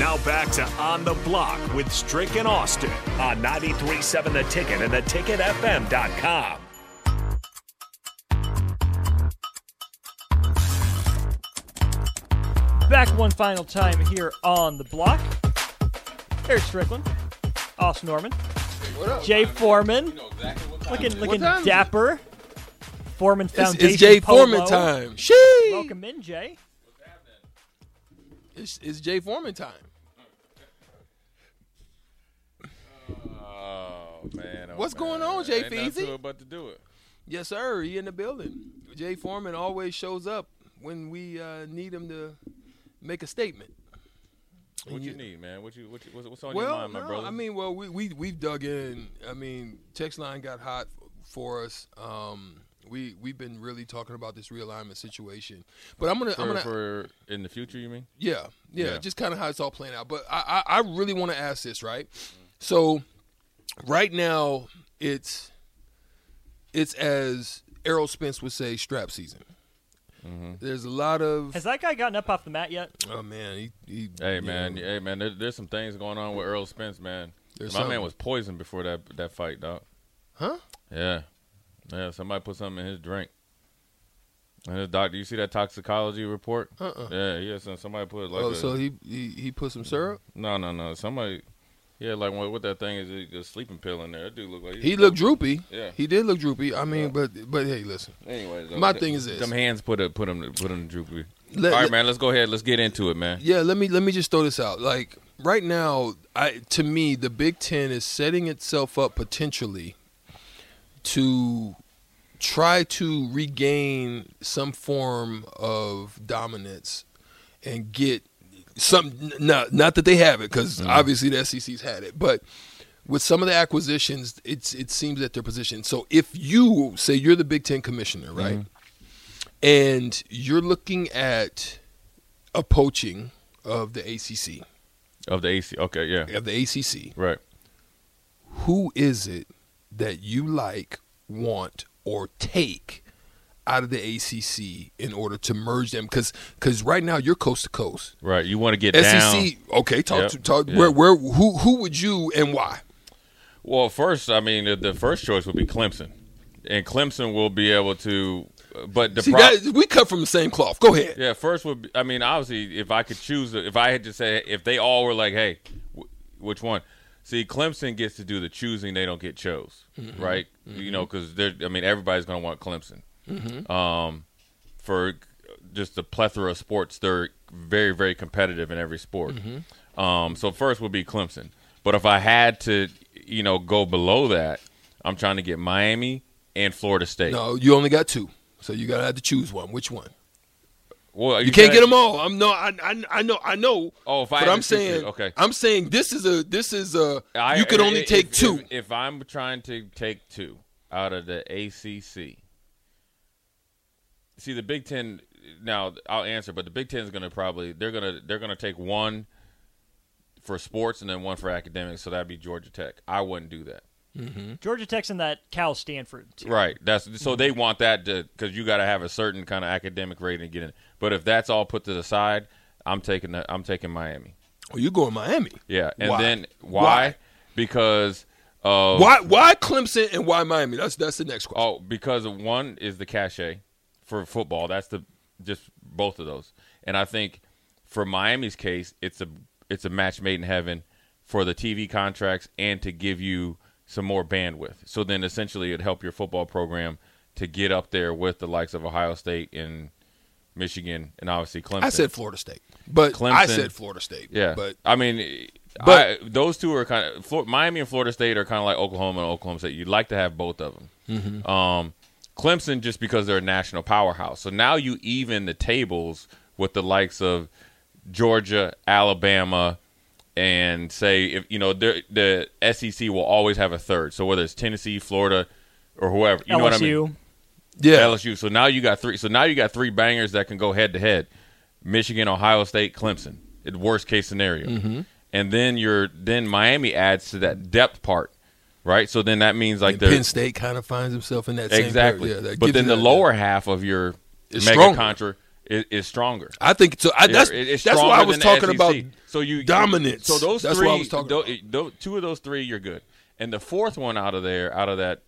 Now back to On the Block with Strick and Austin on 93.7 The Ticket and theticketfm.com. Back one final time here on the block. Eric Strickland, Austin Norman, Jay Foreman, looking looking time is it? dapper. Foreman It's, Foundation. it's Jay polo. Foreman time. Shee! Welcome in, Jay. It's, it's Jay Foreman time. Oh man, oh, What's man. going on, Jay Ain't Feezy? But to do it. Yes, sir. He in the building. Jay Foreman always shows up when we uh, need him to make a statement. What And you need, man? What you, what you what's, what's on your mind, my no, brother? I mean, well, we we we've dug in. I mean, text line got hot for us. Um, we we've been really talking about this realignment situation. But I'm gonna for, I'm gonna for in the future, you mean? Yeah, yeah, Yeah. just kind of how it's all playing out. But I, I, I really want to ask this, right? So, right now, it's it's as Errol Spence would say, strap season. Mm-hmm. There's a lot of Has that guy gotten up off the mat yet? oh man, he, he Hey man, know, hey man, there, there's some things going on with Errol Spence, man. There's My something. man was poisoned before that that fight, dog. huh? Yeah, yeah. Somebody put something in his drink. And his doctor, you see that toxicology report? Uh-uh. Yeah, yeah. So somebody put like oh, a, so he, he he put some syrup. no, no, no. Somebody, yeah, like what, what that thing is, a, sleeping pill in there. That dude looked like He looked droopy. Yeah. he did look droopy. I mean, but but hey, listen. Anyways, My though, thing is this. Them hands put a, put him put him droopy. Let- All right, let- man. Let's go ahead. Let's get into it, man. Yeah, let me let me just throw this out. Like right now, I to me the Big Ten is setting itself up potentially to try to regain some form of dominance and get some. Not not that they have it because mm-hmm. obviously the SEC's had it, but with some of the acquisitions, it's it seems that they're positioned. So if you say you're the Big Ten commissioner, right, mm-hmm. and you're looking at a poaching of the ACC Of the AC. Okay, yeah, of the ACC, right. who is it that you like, want, or take out of the ACC in order to merge them? Because because right now you're coast to coast. Right. You want to get SEC, down. okay, talk Yep, to talk. yeah. Where where who who would you and why? Well, first, I mean, the, the first choice would be Clemson, and Clemson will be able to. Uh, but the See, pro- that, we cut from the same cloth. Go ahead. yeah, first would. Be, I mean, obviously, if I could choose, if I had to say, if they all were like, hey, w- which one? See, Clemson gets to do the choosing; they don't get chose, Mm-hmm. right? You know, because they're. I mean, everybody's going to want Clemson. Mm-hmm. Um, for just the plethora of sports, they're very, very competitive in every sport. Mm-hmm. Um, so first would be Clemson. But if I had to, you know, go below that, I'm trying to get Miami and Florida State. No, you only got two, so you gotta have to choose one. Which one? Well, You can't said- get them all. I'm no, I, I, I know, I know. Oh, if I but I'm saying, it, okay. I'm saying this is a, this is a. I- you could only if- take two. If, if I'm trying to take two out of the ACC, see the Big Ten. Now I'll answer, but the Big Ten is going to probably they're going to they're going to take one for sports and then one for academics. So that'd be Georgia Tech. I wouldn't do that. Mm-hmm. Georgia Tech's in that Cal Stanford. tier. Right. That's so mm-hmm. they want that to because you got to have a certain kind of academic rating to get in. But if that's all put to the side, I'm taking the, I'm taking Miami. oh, you going Miami? Yeah, and Why? then why? Why? Because of Why, why Clemson and why Miami? That's that's the next question. Oh, because one is the cachet for football. That's the just both of those. And I think for Miami's case, it's a it's a match made in heaven for the TV contracts and to give you some more bandwidth. So then essentially it'd help your football program to get up there with the likes of Ohio State and Michigan and obviously Clemson. I said Florida State, but Clemson, I said Florida State. Yeah, but I mean, But- I, those two are kind of Miami and Florida State are kind of like Oklahoma and Oklahoma State. You'd like to have both of them. Mm-hmm. Um, Clemson just because they're a national powerhouse. So now you even the tables with the likes of Georgia, Alabama, and say if you know the SEC will always have a third. So whether it's Tennessee, Florida, or whoever, you know what I mean? LSU. yeah, LSU. So now you got three. So now you got three bangers that can go head to head: Michigan, Ohio State, Clemson. In worst case scenario, Mm-hmm. and then you're then Miami adds to that depth part, right? So then that means like And the Penn State kind of finds himself in that same exactly. Yeah, that but then the that- lower half of your Is mega stronger. contra is, is stronger. I think so. I, that's It- it's that's why I was talking about. So you dominance. So those That's three, what I was talking tho- about. tho- two of those three, you're good. And the fourth one out of there, out of that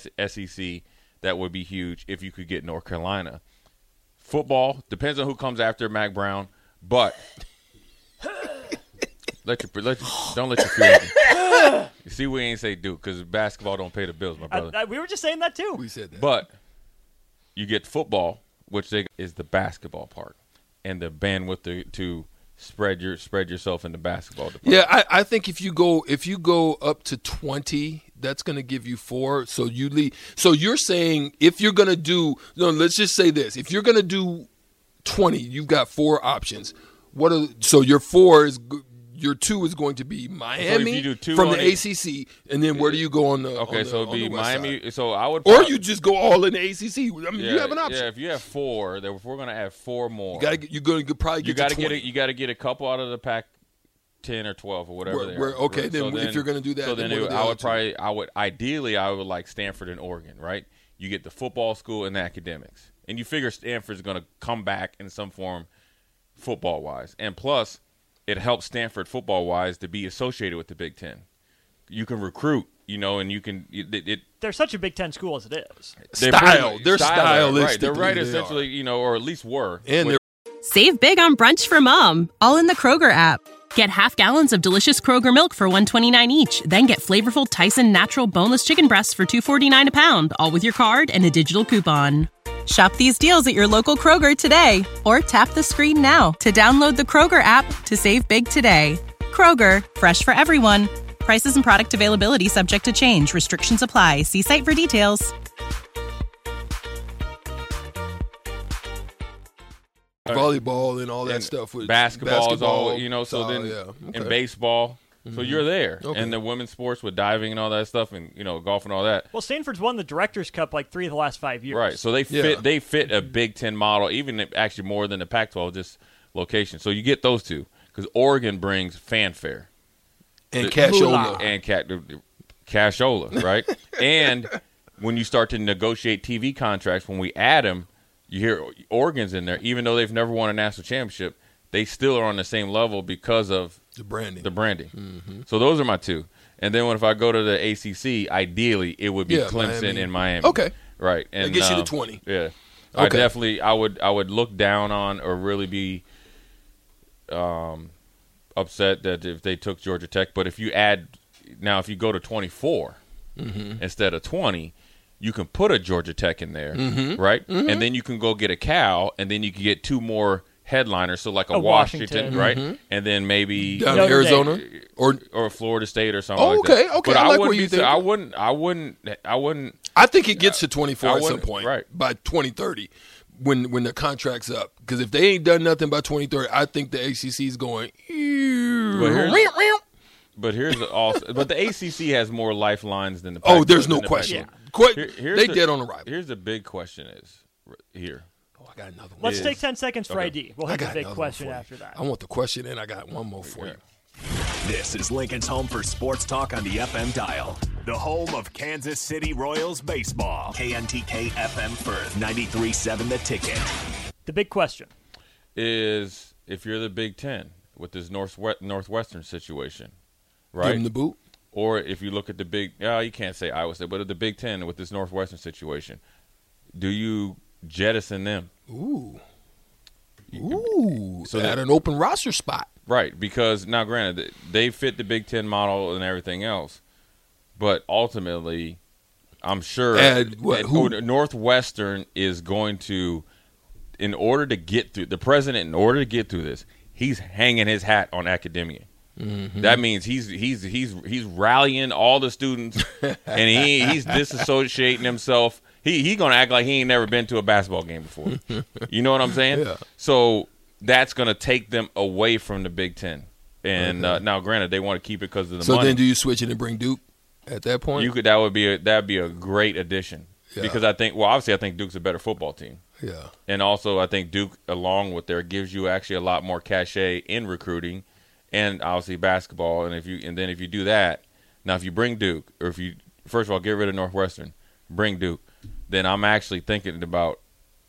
SEC, that would be huge if you could get North Carolina. Football depends on who comes after Mack Brown, but let your, let your don't let your feelings. you see, we ain't say Duke because basketball don't pay the bills, my I, brother. I, we were just saying that too. we said that. But you get football, which they, is the basketball part, and the bandwidth to, to spread your spread yourself in the basketball department. Yeah, I, I think if you go if you go up to twenty, that's going to give you four. So you leave. So you're saying if you're going to do no, let's just say this: if you're going to do twenty, you've got four options. What are so your four is your two is going to be Miami do two from the each- ACC, and then where do you go on the Okay, on the- so it'd be Miami. side? So I would, or you just go all in the ACC. I mean, yeah, you have an option. Yeah, if you have four, then if we're gonna add four more, You gotta you're going to probably get you got to to get 20. a, you got to get a couple out of the pack. 10 or 12 or whatever Where- they where- okay, then if you're gonna do that, so then then, it- I would probably I would ideally I would like Stanford and Oregon, right? You get the football school and the academics. And you figure Stanford's going to come back in some form football wise. And plus it helps Stanford football wise to be associated with the Big 10. You can recruit, you know, and you can it, it They're such a Big Ten school as it is. they Style. pretty- They're style, right. They're stylistically, right they essentially, you know, or at least were. and with- they're Save big on brunch for mom, all in the Kroger app. Get half gallons of delicious Kroger milk for 129 each, then get flavorful Tyson natural boneless chicken breasts for 249 a pound, all with your card and a digital coupon. Shop these deals at your local Kroger today or tap the screen now to download the Kroger app to save big today. Kroger, fresh for everyone. Prices and product availability subject to change. Restrictions apply. See site for details. volleyball and all that and stuff with basketball, is all you know. So style, then yeah. and Okay. Baseball, so mm-hmm. you're there, Okay. and the women's sports with diving and all that stuff, and you know golf and all that. Well, Stanford's won the Directors Cup like three of the last five years. Right. So they Yeah. fit they fit a Big Ten model, even if- actually more than the Pac-12, just location. So you get those two because Oregon brings fanfare and The- cashola. and cat cashola, right? and when you start to negotiate TV contracts, when we add them, you hear Oregon's in there, even though they've never won a national championship. They still are on the same level because of The branding. the branding. So those are my two. And then when if I go to the ACC, ideally it would be Yeah, Clemson Miami. and Miami. Okay. right. And gets you to um, 20. Yeah, Okay. I definitely I would I would look down on or really be um upset that if they took Georgia Tech. But if you add now, if you go to 24 Mm-hmm. instead of twenty. You can put a Georgia Tech in there, Mm-hmm. right? And then you can go get a cow, and then you can get two more headliners. So like a, A Washington, Washington. right? Mm-hmm. And then maybe Down in Arizona uh, or or Florida State or something Oh, like okay, that. okay, But I I, like wouldn't what you be. think. I wouldn't. I wouldn't. I wouldn't. I think it gets uh, to 24 at some point right. by 2030 when when the contract's up because if they ain't done nothing by 2030 I think the ACC is going But here's, the also. But the ACC has more lifelines than the. Oh, Pac-12 there's no the question. Pac-12. Here- they the- dead on arrival. Here's the big question: is here. I got another one. Let's Is- take 10 seconds for Okay. ID. We'll have a big question after that. I want the question and I got one more for Yeah. you. This is Lincoln's home for sports talk on the FM dial. The home of Kansas City Royals baseball. KNTK FM Firth, 93.7 The Ticket. The big question. Is if you're the Big Ten with this northwest northwestern situation, right? Give right? them the boot. or if you look at the big, yeah, you can't say Iowa State, but the Big Ten with this northwestern situation, do you jettison them? Ooh. Ooh, So at an open roster spot. Right, because now, granted, they fit the Big Ten model and everything else, but ultimately, I'm sure And what- who- Northwestern is going to, in order to get through the president, in order to get through this, he's hanging his hat on academia. Mm-hmm. That means he's he's he's he's rallying all the students, and he he's disassociating himself. He he gonna act like he ain't never been to a basketball game before. You know what I'm saying? Yeah. So that's gonna take them away from the Big Ten. And uh, now, granted, they want to keep it because of the So money. then, do you switch it and bring Duke at that point? you could that would be a that'd be a great addition Yeah. because I think well obviously I think Duke's a better football team. yeah. And also, I think Duke, along with there, gives you actually a lot more cachet in recruiting, and obviously basketball. And if you and then if you do that, now if you bring Duke, or if you first of all get rid of Northwestern, bring Duke, then I'm actually thinking about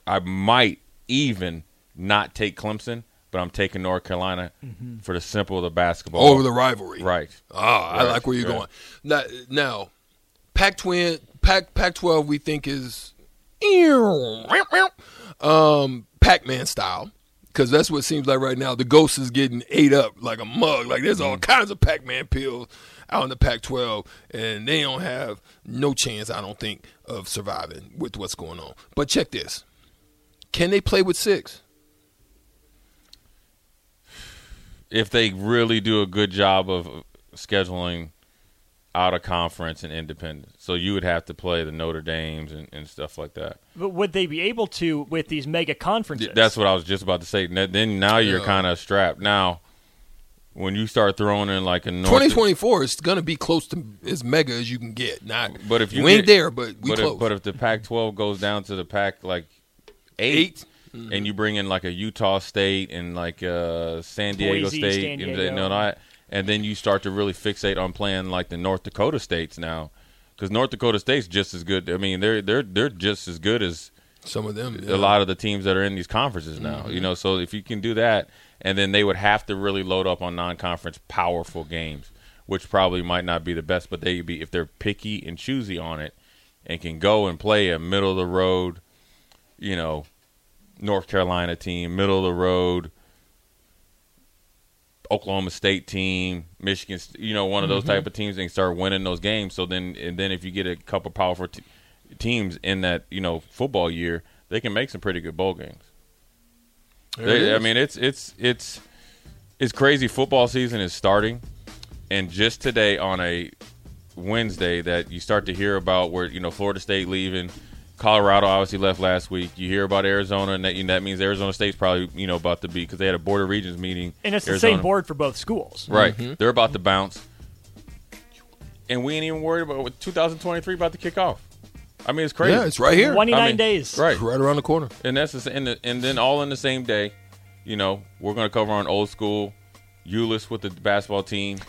I might even not take Clemson, but I'm taking North Carolina for the simple of the basketball Over the rivalry. right. Ah, I like where you're right. going. Now, now Pac twin Pac Pac twelve we think is um Pac Man style. Cause that's what it seems like right now. The ghost is getting ate up like a mug. Like there's Mm. all kinds of Pac Man pills out in the Pac twelve and they don't have no chance, I don't think, of surviving with what's going on. But check this. Can they play with six? if they really do a good job of scheduling out of conference and independent. So you would have to play the Notre Dames and, and stuff like that. But would they be able to with these mega conferences? That's what I was just about to say. Then now you're Yeah. kind of strapped. Now, when you start throwing in like a North, 2024 is going to be close to as mega as you can get. Not, But if you we ain't get- there, but we but close. if, but if the Pac-12 goes down to the Pac like eight, Eight? and you bring in like a Utah State and like uh, San Diego Boise, State San and, Diego. and all that, and then you start to really fixate on playing like the North Dakota states now, because North Dakota State's just as good. I mean, they're they're they're just as good as Some of them, a lot of the teams that are in these conferences now. You know, so if you can do that, and then they would have to really load up on non-conference powerful games, which probably might not be the best, but they'd be if they're picky and choosy on it, and can go and play a middle of the road, you know, North Carolina team, middle of the road. Oklahoma State team, Michigan, you know, one of those mm-hmm. type of teams, and start winning those games. So then, and then if you get a couple powerful t- teams in that, you know, football year, they can make some pretty good bowl games. There They- I mean, it's it's it's it's crazy. Football season is starting, and just today on a Wednesday, that you start to hear about where you know Florida State leaving, Colorado obviously left last week. You hear about Arizona, and that, and that means Arizona State's probably you know about to be because they had a Board of Regents meeting, and it's the same board for both schools. Right. Mm-hmm. They're about to bounce. And we ain't even worried about 2023 about to kick off. I mean, it's crazy. yeah, it's right here, 29 I mean, days. Right. right around the corner. And that's the, and, the, and then all in the same day, you know, we're going to cover on old school Euless with the basketball team.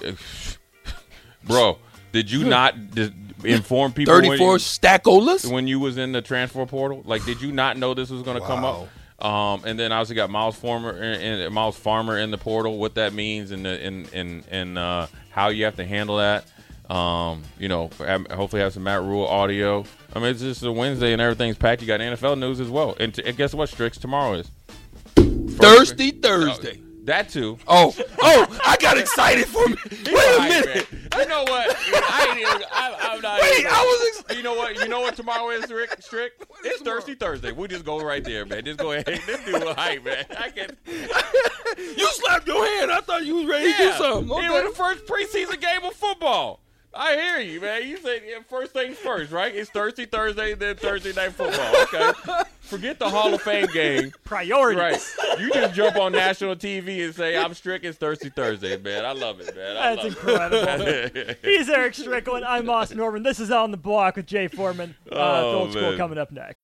Bro, did you not d- inform people when you- 34 stackolas. when you was in the transfer portal? Like, did you not know this was going to come up? Um, and then I also got Miles Farmer and, and Miles Farmer in the portal. What that means and the and and and uh, how you have to handle that. Um, you know, hopefully have some Matt Rhule audio. I mean, it's just a Wednesday and everything's packed. You got NFL news as well. And, t- and guess what? Strix tomorrow is Thirsty Thursday. that too. Oh, oh, I got excited for me. Wait a minute. You know what? I ain't even. I, I'm not. Wait, even, I was ex- You know what? You know what tomorrow is, Rick? Strick. It's Thirsty Thursday. We just go right there, man. Just go ahead. This dude was hype, man. I can. You slapped your hand. I thought you was ready to do Yeah. something. It Okay. was the first preseason game of football. I hear you, man. You said yeah, first things first, right? It's Thursday, Thursday, then Thursday night football. Okay. Forget the Hall of Fame game. Priorities. Right. You just jump on national TV and say, I'm strict. It's Thursday, Thursday, man. I love it, man. I That's incredible. He's Eric Strickland. I'm Moss Norman. This is On the Block with Jay Foreman. Uh, Oh, Old School coming up next.